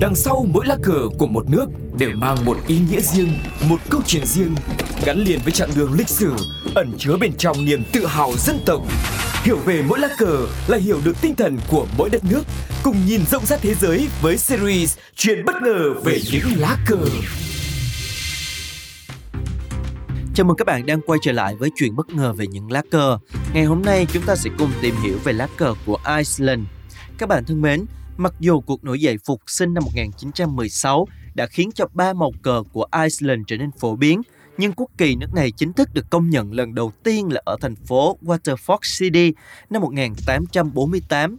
Đằng sau mỗi lá cờ của một nước đều mang một ý nghĩa riêng, một câu chuyện riêng, gắn liền với chặng đường lịch sử, ẩn chứa bên trong niềm tự hào dân tộc. Hiểu về mỗi lá cờ là hiểu được tinh thần của mỗi đất nước, cùng nhìn rộng rãi thế giới với series Chuyện bất ngờ về những lá cờ. Chào mừng các bạn đang quay trở lại với chuyện bất ngờ về những lá cờ. Ngày hôm nay chúng ta sẽ cùng tìm hiểu về lá cờ của Iceland. Các bạn thân mến, mặc dù cuộc nổi dậy phục sinh năm 1916 đã khiến cho ba màu cờ của Iceland trở nên phổ biến, nhưng quốc kỳ nước này chính thức được công nhận lần đầu tiên là ở thành phố Waterford City năm 1848.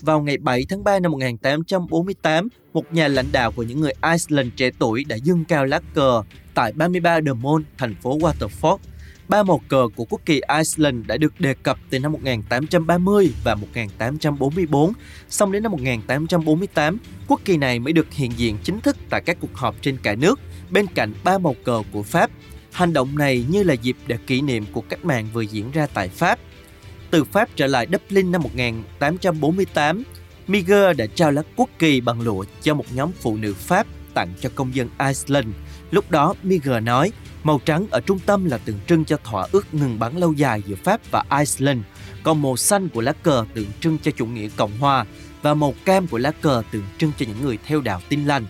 Vào ngày 7 tháng 3 năm 1848, một nhà lãnh đạo của những người Iceland trẻ tuổi đã dâng cao lá cờ tại 33 The Mall, thành phố Waterford. Ba màu cờ của quốc kỳ Iceland đã được đề cập từ năm 1830 và 1844. Xong đến năm 1848, quốc kỳ này mới được hiện diện chính thức tại các cuộc họp trên cả nước, bên cạnh ba màu cờ của Pháp. Hành động này như là dịp để kỷ niệm cuộc cách mạng vừa diễn ra tại Pháp. Từ Pháp trở lại Dublin năm 1848, Miger đã trao lá quốc kỳ bằng lụa cho một nhóm phụ nữ Pháp tặng cho công dân Iceland. Lúc đó, Miger nói, màu trắng ở trung tâm là tượng trưng cho thỏa ước ngừng bắn lâu dài giữa Pháp và Iceland, còn màu xanh của lá cờ tượng trưng cho chủ nghĩa Cộng hòa và màu cam của lá cờ tượng trưng cho những người theo đạo tin lành.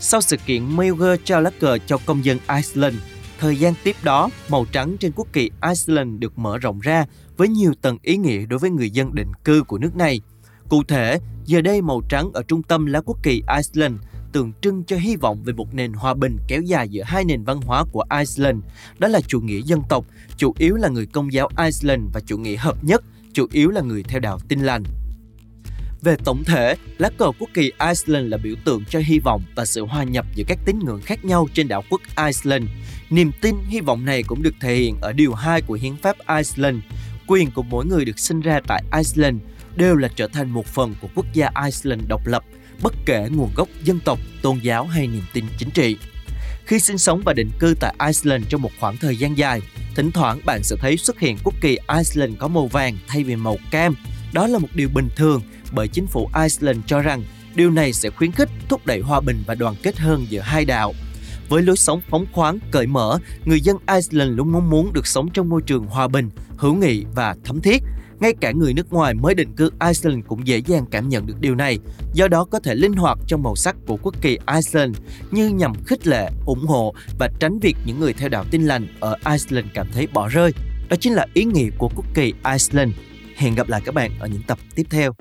Sau sự kiện Miger trao lá cờ cho công dân Iceland, thời gian tiếp đó, màu trắng trên quốc kỳ Iceland được mở rộng ra với nhiều tầng ý nghĩa đối với người dân định cư của nước này. Cụ thể, giờ đây màu trắng ở trung tâm lá quốc kỳ Iceland tượng trưng cho hy vọng về một nền hòa bình kéo dài giữa hai nền văn hóa của Iceland, đó là chủ nghĩa dân tộc, chủ yếu là người công giáo Iceland và chủ nghĩa hợp nhất, chủ yếu là người theo đạo tin lành. Về tổng thể, lá cờ quốc kỳ Iceland là biểu tượng cho hy vọng và sự hòa nhập giữa các tín ngưỡng khác nhau trên đảo quốc Iceland. Niềm tin, hy vọng này cũng được thể hiện ở điều 2 của Hiến pháp Iceland. Quyền của mỗi người được sinh ra tại Iceland đều là trở thành một phần của quốc gia Iceland độc lập, bất kể nguồn gốc dân tộc, tôn giáo hay niềm tin chính trị. Khi sinh sống và định cư tại Iceland trong một khoảng thời gian dài, thỉnh thoảng bạn sẽ thấy xuất hiện quốc kỳ Iceland có màu vàng thay vì màu cam. Đó là một điều bình thường bởi chính phủ Iceland cho rằng điều này sẽ khuyến khích thúc đẩy hòa bình và đoàn kết hơn giữa hai đạo. Với lối sống phóng khoáng, cởi mở, người dân Iceland luôn mong muốn được sống trong môi trường hòa bình, hữu nghị và thấm thiết. Ngay cả người nước ngoài mới định cư Iceland cũng dễ dàng cảm nhận được điều này, do đó có thể linh hoạt trong màu sắc của quốc kỳ Iceland như nhằm khích lệ, ủng hộ và tránh việc những người theo đạo tin lành ở Iceland cảm thấy bỏ rơi. Đó chính là ý nghĩa của quốc kỳ Iceland. Hẹn gặp lại các bạn ở những tập tiếp theo.